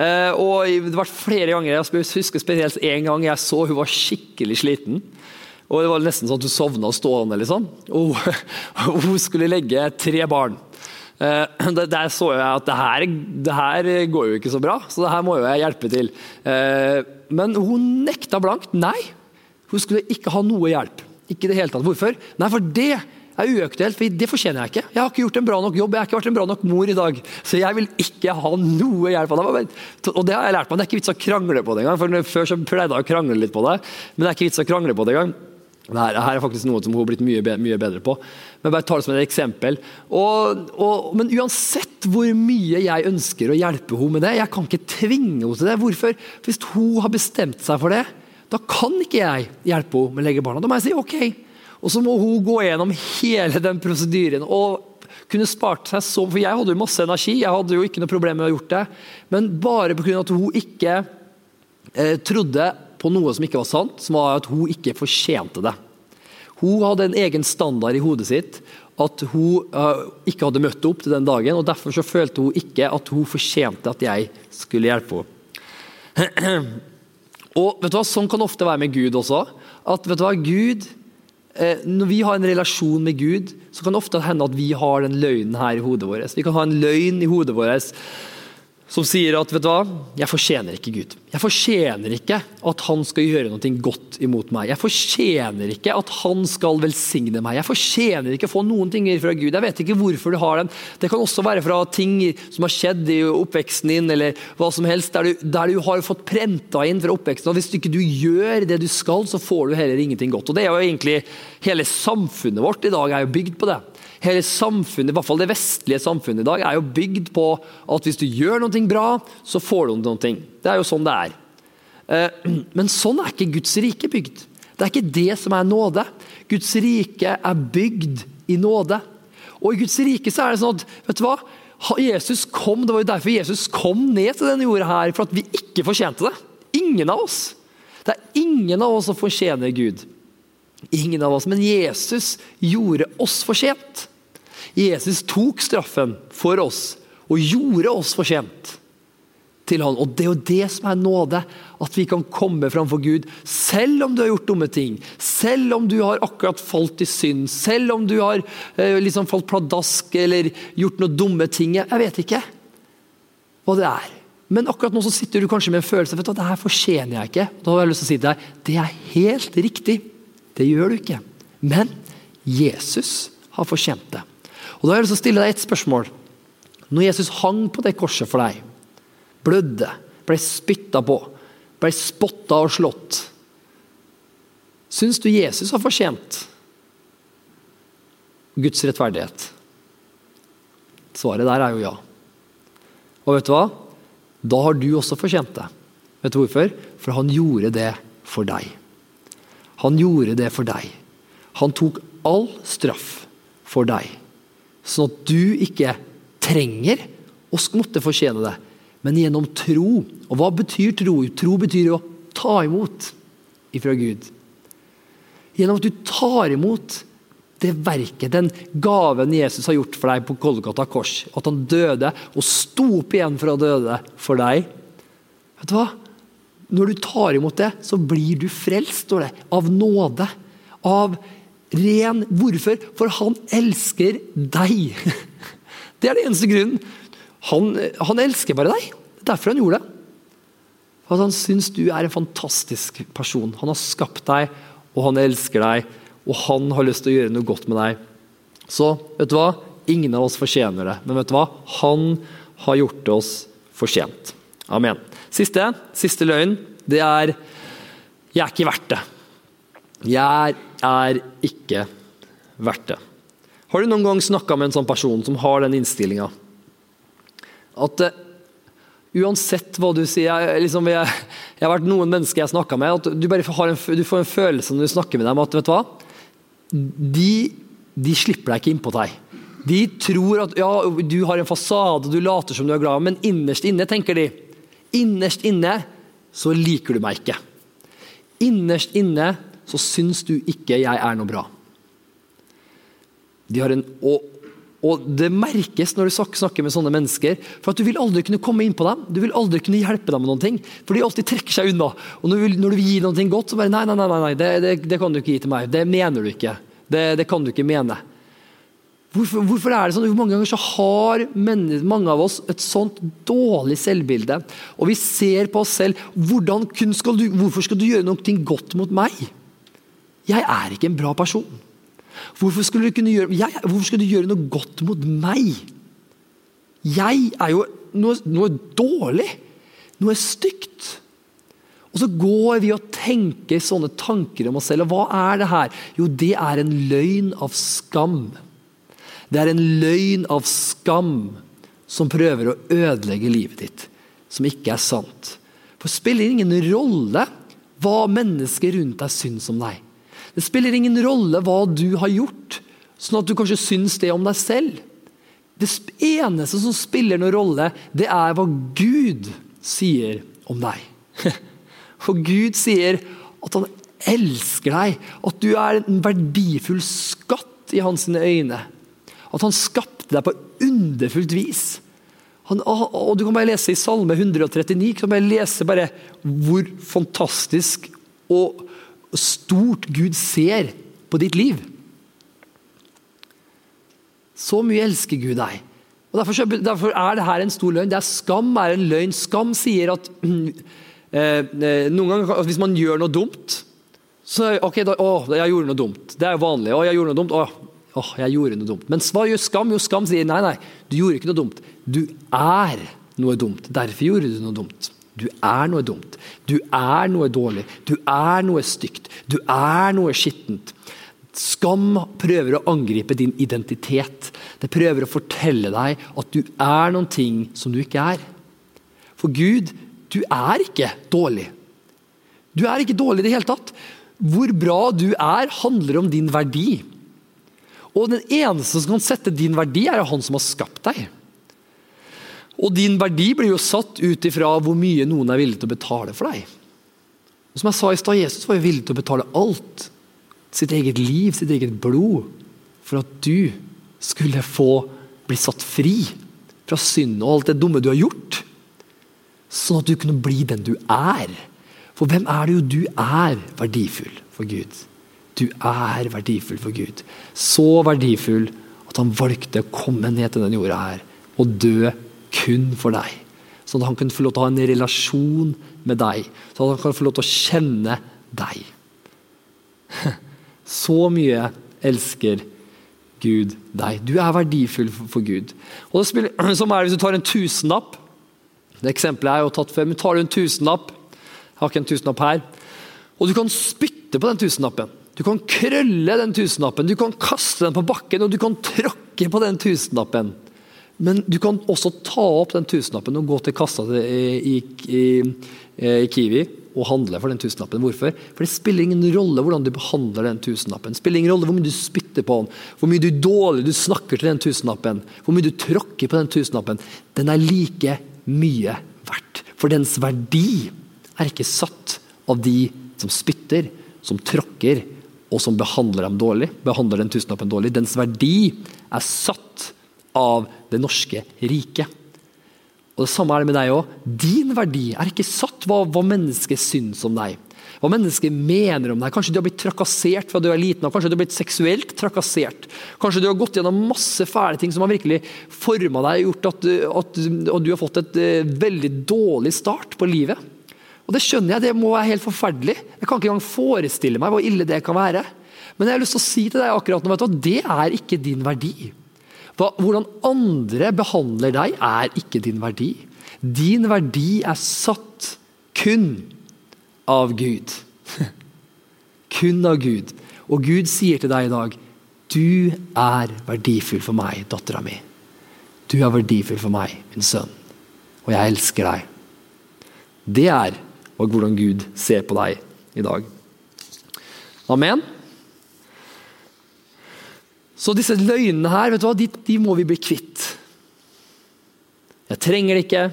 Og Det var flere ganger, jeg husker spesielt en gang jeg så hun var skikkelig sliten. Og Det var nesten sånn at hun sovna stående. liksom. Og hun skulle legge tre barn. Eh, der så jeg at det her, det her, går jo ikke så bra, så det her må jo jeg hjelpe til. Eh, men hun nekta blankt. Nei, hun skulle ikke ha noe hjelp. Ikke det hele tatt. Hvorfor? Nei, for det er uaktuelt, for det fortjener jeg ikke. Jeg har ikke gjort en bra nok jobb, jeg har ikke vært en bra nok mor i dag. Så jeg vil ikke ha noe hjelp av deg. Og det har jeg lært meg, det er ikke vits å krangle på det engang. For før så pleide jeg å krangle litt på det, men det er ikke vits å krangle på det engang. Her, her, er faktisk noe som hun har blitt mye, mye, bedre på. Men bare ta det som et eksempel. Og, og, men uansett hvor mye jeg ønsker å hjelpe henne med det, jeg kan ikke tvinge henne til det. Hvorfor? Hvis hun har bestemt seg for det, da kan ikke jeg hjelpe henne med å legge barna. Da må jeg si OK. Og så må hun gå gjennom hele den prosedyren. og kunne spart seg så, for Jeg hadde jo masse energi, jeg hadde jo ikke noe problem med å ha gjort det. Men bare pga. at hun ikke eh, trodde på noe som ikke var sant, som var at hun ikke fortjente det. Hun hadde en egen standard i hodet sitt at hun uh, ikke hadde møtt opp til den dagen. og Derfor så følte hun ikke at hun fortjente at jeg skulle hjelpe henne. Og vet du hva, Sånn kan ofte være med Gud også. At vet du hva, Gud, Når vi har en relasjon med Gud, så kan det ofte hende at vi har den løgnen her i hodet vårt. Vi kan ha en løgn i hodet vårt som sier at vet du hva, jeg fortjener ikke Gud. Jeg fortjener ikke at han skal gjøre noe godt imot meg. Jeg fortjener ikke at han skal velsigne meg. Jeg fortjener ikke å få noen ting fra Gud. Jeg vet ikke hvorfor du har den. Det kan også være fra ting som har skjedd i oppveksten din, eller hva som helst, der du, der du har fått prenta inn fra oppveksten. og Hvis du ikke du gjør det du skal, så får du heller ingenting godt. Og det er jo egentlig Hele samfunnet vårt i dag er jo bygd på det. Hele samfunnet, i hvert fall det vestlige samfunnet i dag, er jo bygd på at hvis du gjør noe bra, så får du noe. Det er jo sånn det er. Eh, men sånn er ikke Guds rike bygd. Det er ikke det som er nåde. Guds rike er bygd i nåde. Og i Guds rike så er det sånn at vet du hva? Jesus kom, Det var jo derfor Jesus kom ned til denne jorda her, for at vi ikke fortjente det. Ingen av oss. Det er ingen av oss som fortjener Gud. Ingen av oss. Men Jesus gjorde oss fortjent. Jesus tok straffen for oss og gjorde oss fortjent til han. Og Det er jo det som er nåde. At vi kan komme framfor Gud selv om du har gjort dumme ting. Selv om du har akkurat falt i synd. Selv om du har eh, liksom falt pladask eller gjort noen dumme ting. Jeg vet ikke hva det er. Men akkurat nå så sitter du kanskje med en følelse vet du, det her fortjener jeg ikke. Da har jeg lyst til å si til deg det er helt riktig. Det gjør du ikke. Men Jesus har fortjent det. Og Da har jeg stille deg et spørsmål. Når Jesus hang på det korset for deg, blødde, ble spytta på, ble spotta og slått Syns du Jesus har fortjent Guds rettferdighet? Svaret der er jo ja. Og vet du hva? Da har du også fortjent det. Vet du hvorfor? For han gjorde det for deg. Han gjorde det for deg. Han tok all straff for deg. Sånn at du ikke trenger å måtte fortjene det, men gjennom tro. Og hva betyr tro? Tro betyr å ta imot ifra Gud. Gjennom at du tar imot det verket, den gaven Jesus har gjort for deg på Golgata kors. At han døde og sto opp igjen fra døde for deg. Vet du hva? Når du tar imot det, så blir du frelst, står det. Av nåde. Av ren Hvorfor? For han elsker deg. Det er det eneste grunnen. Han, han elsker bare deg. Det er derfor han gjorde det. At han syns du er en fantastisk person. Han har skapt deg, og han elsker deg, og han har lyst til å gjøre noe godt med deg. Så vet du hva? Ingen av oss fortjener det, men vet du hva? Han har gjort oss fortjent. Amen. Siste, siste løgn, det er 'jeg er ikke verdt det'. Jeg er ikke verdt det. Har du noen gang snakka med en sånn person som har den innstillinga? At uh, uansett hva du sier jeg, liksom, jeg, jeg, har vært noen mennesker jeg snakka med, at du bare får en, du får en følelse når du snakker med dem at vet du hva? De, de slipper deg ikke innpå deg. De tror at ja, du har en fasade, du later som du er glad, men innerst inne tenker de Innerst inne så liker du meg ikke. Innerst inne så syns du ikke jeg er noe bra. De en, og, og, Det merkes når du snakker med sånne mennesker. for at Du vil aldri kunne komme inn på dem, du vil aldri kunne hjelpe dem med noen ting. For de alltid trekker seg unna. Og Når du, når du vil gi noe godt, så bare nei, nei, nei, nei det, det, det, kan du ikke gi til meg. Det mener du ikke. Det, det kan du ikke mene. Hvorfor, hvorfor, er det sånn? Mange ganger så har mange av oss et sånt dårlig selvbilde. Og vi ser på oss selv. Skal du, hvorfor skal du gjøre noe godt mot meg? Jeg er ikke en bra person. Hvorfor skulle, du gjøre, jeg, hvorfor skulle du gjøre noe godt mot meg? Jeg er jo noe, noe dårlig. Noe stygt. Og så går vi og tenker sånne tanker om oss selv. Og hva er det her? Jo, det er en løgn av skam. Det er en løgn av skam som prøver å ødelegge livet ditt. Som ikke er sant. For det spiller ingen rolle hva mennesker rundt deg syns om deg. Det spiller ingen rolle hva du har gjort, sånn at du kanskje syns det om deg selv. Det eneste som spiller noen rolle, det er hva Gud sier om deg. For Gud sier at han elsker deg, at du er en verdifull skatt i hans øyne. At han skapte deg på underfullt vis. Han, og Du kan bare lese i Salme 139 kan bare lese bare hvor fantastisk og stort Gud ser på ditt liv. Så mye elsker Gud deg. Og derfor, derfor, er det her en stor løgn. Det er Skam er en løgn. Skam sier at eh, eh, noen ganger hvis man gjør noe dumt så ok, da, å, jeg gjorde noe dumt. Det er jo vanlig. Å, jeg gjorde noe dumt. Å, å, jeg gjorde noe dumt. Men hva gjør Skam? Jo, Skam sier nei, nei, du gjorde ikke noe dumt. Du er noe dumt. Derfor gjorde du noe dumt. Du er noe dumt. Du er noe dårlig. Du er noe stygt. Du er noe skittent. Skam prøver å angripe din identitet. Det prøver å fortelle deg at du er noen ting som du ikke er. For Gud, du er ikke dårlig. Du er ikke dårlig i det hele tatt. Hvor bra du er, handler om din verdi. Og den eneste som kan sette din verdi, er han som har skapt deg. Og din verdi blir jo satt ut ifra hvor mye noen er villig til å betale for deg. Og som jeg sa i stad, Jesus var jo villig til å betale alt. Sitt eget liv, sitt eget blod. For at du skulle få bli satt fri fra synd og alt det dumme du har gjort. sånn at du kunne bli den du er. For hvem er det jo du er verdifull for Gud? Du er verdifull for Gud. Så verdifull at han valgte å komme ned til denne jorda her og dø kun for deg. Sånn at han kunne få lov til å ha en relasjon med deg. Sånn at han kan få lov til å kjenne deg. Så mye elsker Gud deg. Du er verdifull for Gud. Og det spiller, som er Hvis du tar en tusenlapp Det eksempelet er jo tatt før, men tar du en tusenlapp Jeg har ikke en tusenlapp her. Og du kan spytte på den tusenlappen. Du kan krølle den tusenlappen, du kan kaste den på bakken og du kan tråkke på den tusenlappen. Men du kan også ta opp den tusenlappen og gå til kassa i, i, i, i Kiwi og handle for den tusenlappen. Hvorfor? For det spiller ingen rolle hvordan du behandler den tusenlappen. Det spiller ingen rolle hvor mye du spytter på den, hvor mye du dårlig du snakker til den tusenlappen, hvor mye du tråkker på den tusenlappen. Den er like mye verdt. For dens verdi er ikke satt av de som spytter, som tråkker og som behandler dem dårlig. behandler den tusenlappen dårlig. Dens verdi er satt av det norske riket. Og Det samme er det med deg òg. Din verdi er ikke satt hva, hva mennesket syns om deg. Hva mennesket mener om deg. Kanskje du har blitt trakassert fra du er liten, og kanskje du har blitt seksuelt trakassert. Kanskje du har gått gjennom masse fæle ting som har virkelig forma deg, gjort at, at, at du har fått et uh, veldig dårlig start på livet. Og Det skjønner jeg, det må være helt forferdelig. Jeg kan ikke engang forestille meg hvor ille det kan være. Men jeg har lyst til å si til deg akkurat nå, at det er ikke din verdi. Hvordan andre behandler deg, er ikke din verdi. Din verdi er satt kun av Gud. kun av Gud. Og Gud sier til deg i dag du er verdifull for meg, dattera mi. Du er verdifull for meg, min sønn. Og jeg elsker deg. Det er hvordan Gud ser på deg i dag. Amen. Så disse løgnene her, vet du hva, de, de må vi bli kvitt. Jeg trenger det ikke.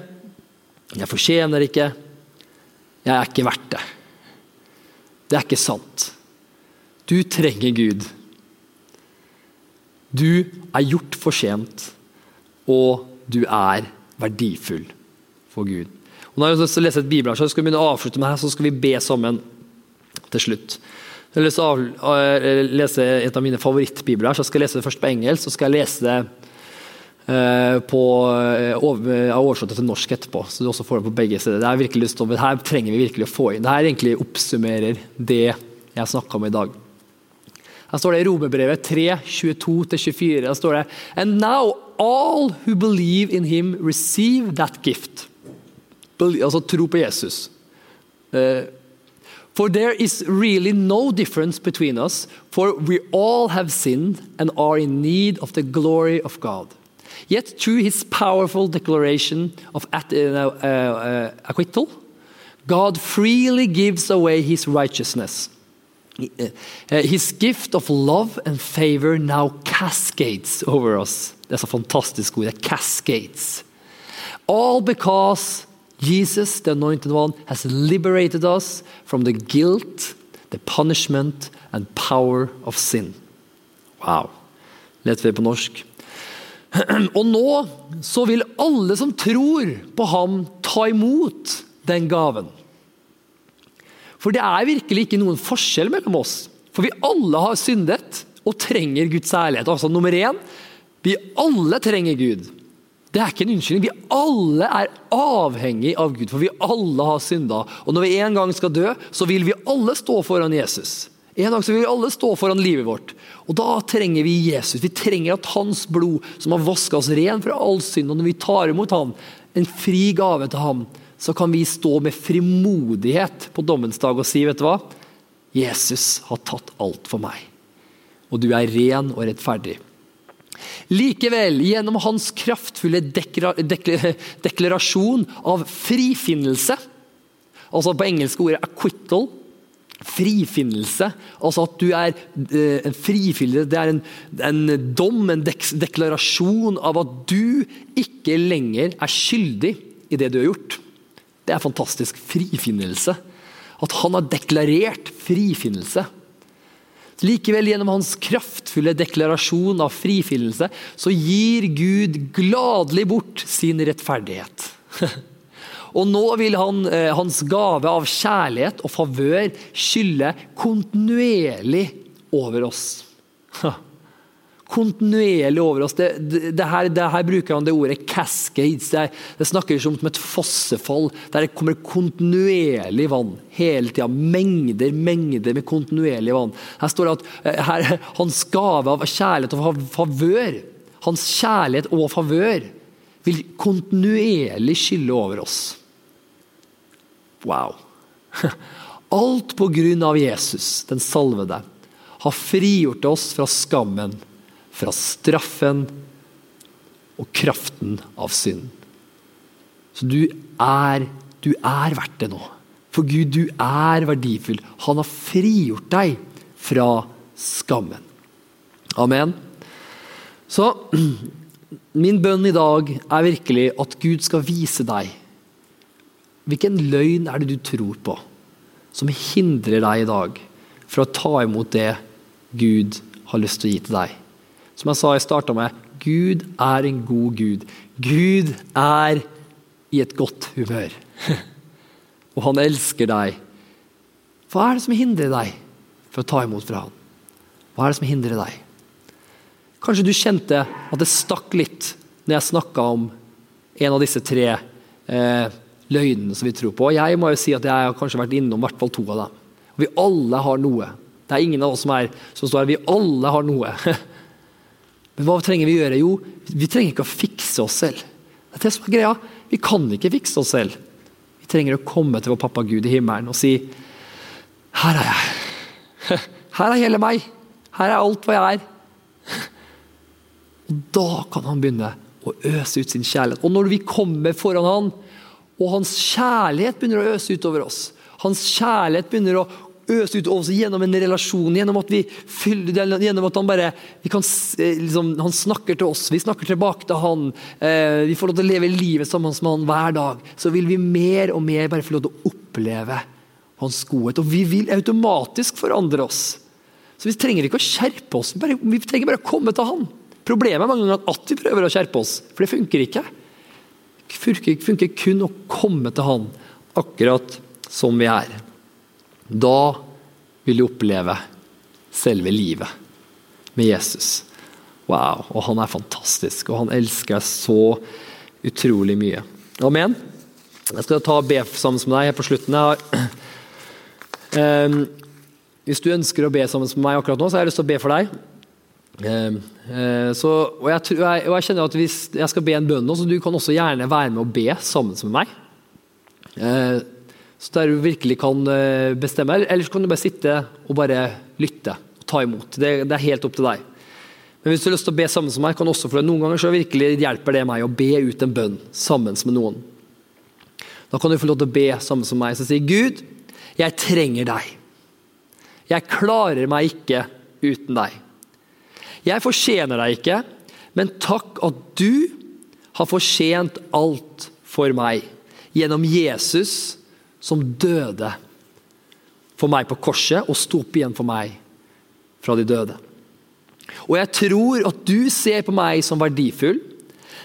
Jeg fortjener det ikke. Jeg er ikke verdt det. Det er ikke sant. Du trenger Gud. Du er gjort fortjent, og du er verdifull for Gud. Og jeg har lest et bibel, så skal vi begynne å avslutte med her, så skal vi be sammen til slutt. Jeg har lyst til å eh, lese et av mine favorittbibler. så Jeg skal lese det først på engelsk, så skal jeg lese det eh, på, eh, jeg oversatt til norsk etterpå. så du også får det på begge steder. Det er virkelig lyst til, her trenger vi virkelig å få inn. Det her egentlig oppsummerer det jeg snakka om i dag. Her står det i Romerbrevet 3, 22-24. Der står det And now all who believe in him receive that gift. Altså tro på Jesus. For there is really no difference between us, for we all have sinned and are in need of the glory of God. Yet through his powerful declaration of uh, uh, uh, acquittal, God freely gives away his righteousness. Uh, his gift of love and favor now cascades over us. That's a fantastic word, cascades. All because Jesus, the anointed one, has liberated us from the guilt, the punishment and power of sin. Wow. Leter vi på norsk. Og nå så vil alle som tror på ham, ta imot den gaven. For det er virkelig ikke noen forskjell mellom oss. For vi alle har syndet og trenger Guds ærlighet. Altså nummer én, vi alle trenger Gud. Det er ikke en unnskyldning. Vi alle er avhengig av Gud, for vi alle har synda. Og når vi en gang skal dø, så vil vi alle stå foran Jesus. En dag så vil vi alle stå foran livet vårt. Og Da trenger vi Jesus. Vi trenger at hans blod, som har vaska oss ren fra all synd, og når vi tar imot ham, en fri gave til ham, så kan vi stå med frimodighet på dommens dag og si, vet du hva? Jesus har tatt alt for meg. Og du er ren og rettferdig. Likevel, gjennom hans kraftfulle deklarasjon av frifinnelse, altså på engelske ordet 'acquittal', frifinnelse, altså at du er eh, en frifinnelse, det er en, en dom, en dek deklarasjon av at du ikke lenger er skyldig i det du har gjort. Det er fantastisk frifinnelse. At han har deklarert frifinnelse. Likevel, gjennom hans kraftfulle deklarasjon av frifinnelse, så gir Gud gladelig bort sin rettferdighet. Og nå vil han, eh, hans gave av kjærlighet og favør skylle kontinuerlig over oss. Kontinuerlig over oss. Det, det, det, her, det her, bruker han det ordet 'cascades'. Det, det snakkes om et fossefall der det kommer kontinuerlig vann hele tida. Mengder mengder med kontinuerlig vann. Her står det at eh, her, hans gave av kjærlighet og favør, hans kjærlighet og favør, vil kontinuerlig skylle over oss. Wow. Alt på grunn av Jesus, den salvede, har frigjort oss fra skammen fra straffen og kraften av synd. Så du er, du er verdt det nå. For Gud, du er verdifull. Han har frigjort deg fra skammen. Amen. Så min bønn i dag er virkelig at Gud skal vise deg hvilken løgn er det du tror på, som hindrer deg i dag fra å ta imot det Gud har lyst til å gi til deg. Som jeg sa i starta med, Gud er en god Gud. Gud er i et godt humør. Og han elsker deg. Hva er det som hindrer deg for å ta imot fra han? Hva er det som hindrer deg? Kanskje du kjente at det stakk litt når jeg snakka om en av disse tre eh, løgnene som vi tror på. Jeg må jo si at jeg har kanskje vært innom i hvert fall to av dem. Og vi alle har noe. Det er ingen av oss som, er, som står her. Vi alle har noe. Men hva trenger vi gjøre? Jo, vi trenger ikke å fikse oss selv. Det er det som er greia. Vi kan ikke fikse oss selv. Vi trenger å komme til vår pappa Gud i himmelen og si Her er jeg. Her er hele meg. Her er alt hva jeg er. Og Da kan han begynne å øse ut sin kjærlighet. Og når vi kommer foran han, og hans kjærlighet begynner å øse utover oss, hans kjærlighet begynner å øse ut oss gjennom en relasjon, gjennom at vi fyller, gjennom at han bare kan, eh, liksom, han snakker til oss, vi snakker tilbake til han, eh, vi får lov til å leve livet sammen med han hver dag, så vil vi mer og mer bare få lov til å oppleve hans godhet. Og vi vil automatisk forandre oss. Så vi trenger ikke å skjerpe oss, bare, vi trenger bare å komme til han. Problemet er mange ganger at vi prøver å skjerpe oss, for det funker ikke. Det funker, funker kun å komme til han akkurat som vi er. Da vil du oppleve selve livet med Jesus. Wow, og han er fantastisk, og han elsker deg så utrolig mye. Amen. Jeg skal ta og be sammen med deg her på slutten. Um, hvis du ønsker å be sammen med meg akkurat nå, så har jeg lyst til å be for deg. Um, uh, så, og, jeg, og, jeg, kjenner at Hvis jeg skal be en bønn nå, så du kan også gjerne være med å be sammen med meg. Uh, så der du virkelig kan eh, bestemme. Eller så kan du bare sitte og bare lytte og ta imot. Det, det, er helt opp til deg. Men hvis du har lyst til å be sammen som meg, kan også for det. noen ganger så virkelig hjelper det meg å be ut en bønn sammen med noen. Da kan du få lov til å be sammen som meg som sier Gud, jeg trenger deg. Jeg klarer meg ikke uten deg. Jeg fortjener deg ikke, men takk at du har fortjent alt for meg gjennom Jesus som døde for meg på korset og sto opp igjen for meg fra de døde. Og jeg tror at du ser på meg som verdifull,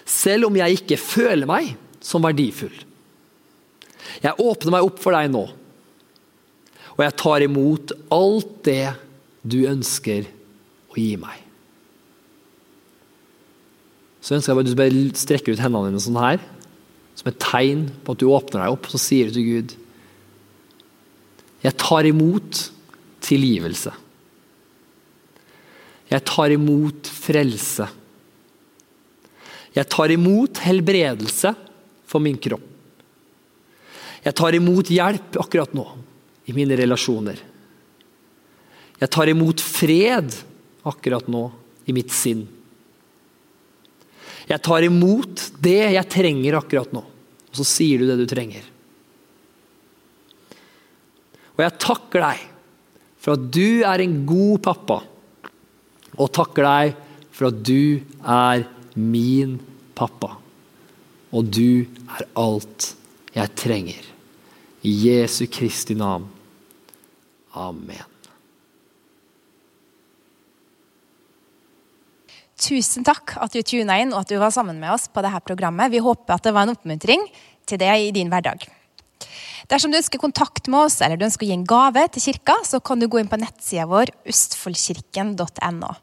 selv om jeg ikke føler meg som verdifull. Jeg åpner meg opp for deg nå, og jeg tar imot alt det du ønsker å gi meg. Så ønsker jeg bare at du bare strekker ut hendene dine sånn her, som et tegn på at du åpner deg opp. Så sier du til Gud jeg tar imot tilgivelse. Jeg tar imot frelse. Jeg tar imot helbredelse for min kropp. Jeg tar imot hjelp akkurat nå i mine relasjoner. Jeg tar imot fred akkurat nå i mitt sinn. Jeg tar imot det jeg trenger akkurat nå. Og så sier du det du trenger. Og jeg takker deg for at du er en god pappa. Og takker deg for at du er min pappa. Og du er alt jeg trenger. I Jesu Kristi navn. Amen. tusen takk at du tuna inn og at du var sammen med oss på dette programmet. Vi håper at det var en oppmuntring til deg i din hverdag. Dersom du ønsker kontakt med oss eller du ønsker å gi en gave til kirka, så kan du gå inn på nettsida vår østfoldkirken.no.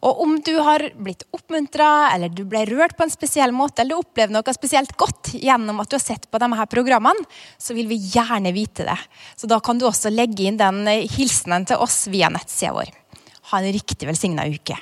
Og om du har blitt oppmuntra, eller du ble rørt på en spesiell måte, eller du opplevde noe spesielt godt gjennom at du har sett på disse her programmene, så vil vi gjerne vite det. Så da kan du også legge inn den hilsenen til oss via nettsida vår. Ha en riktig velsigna uke.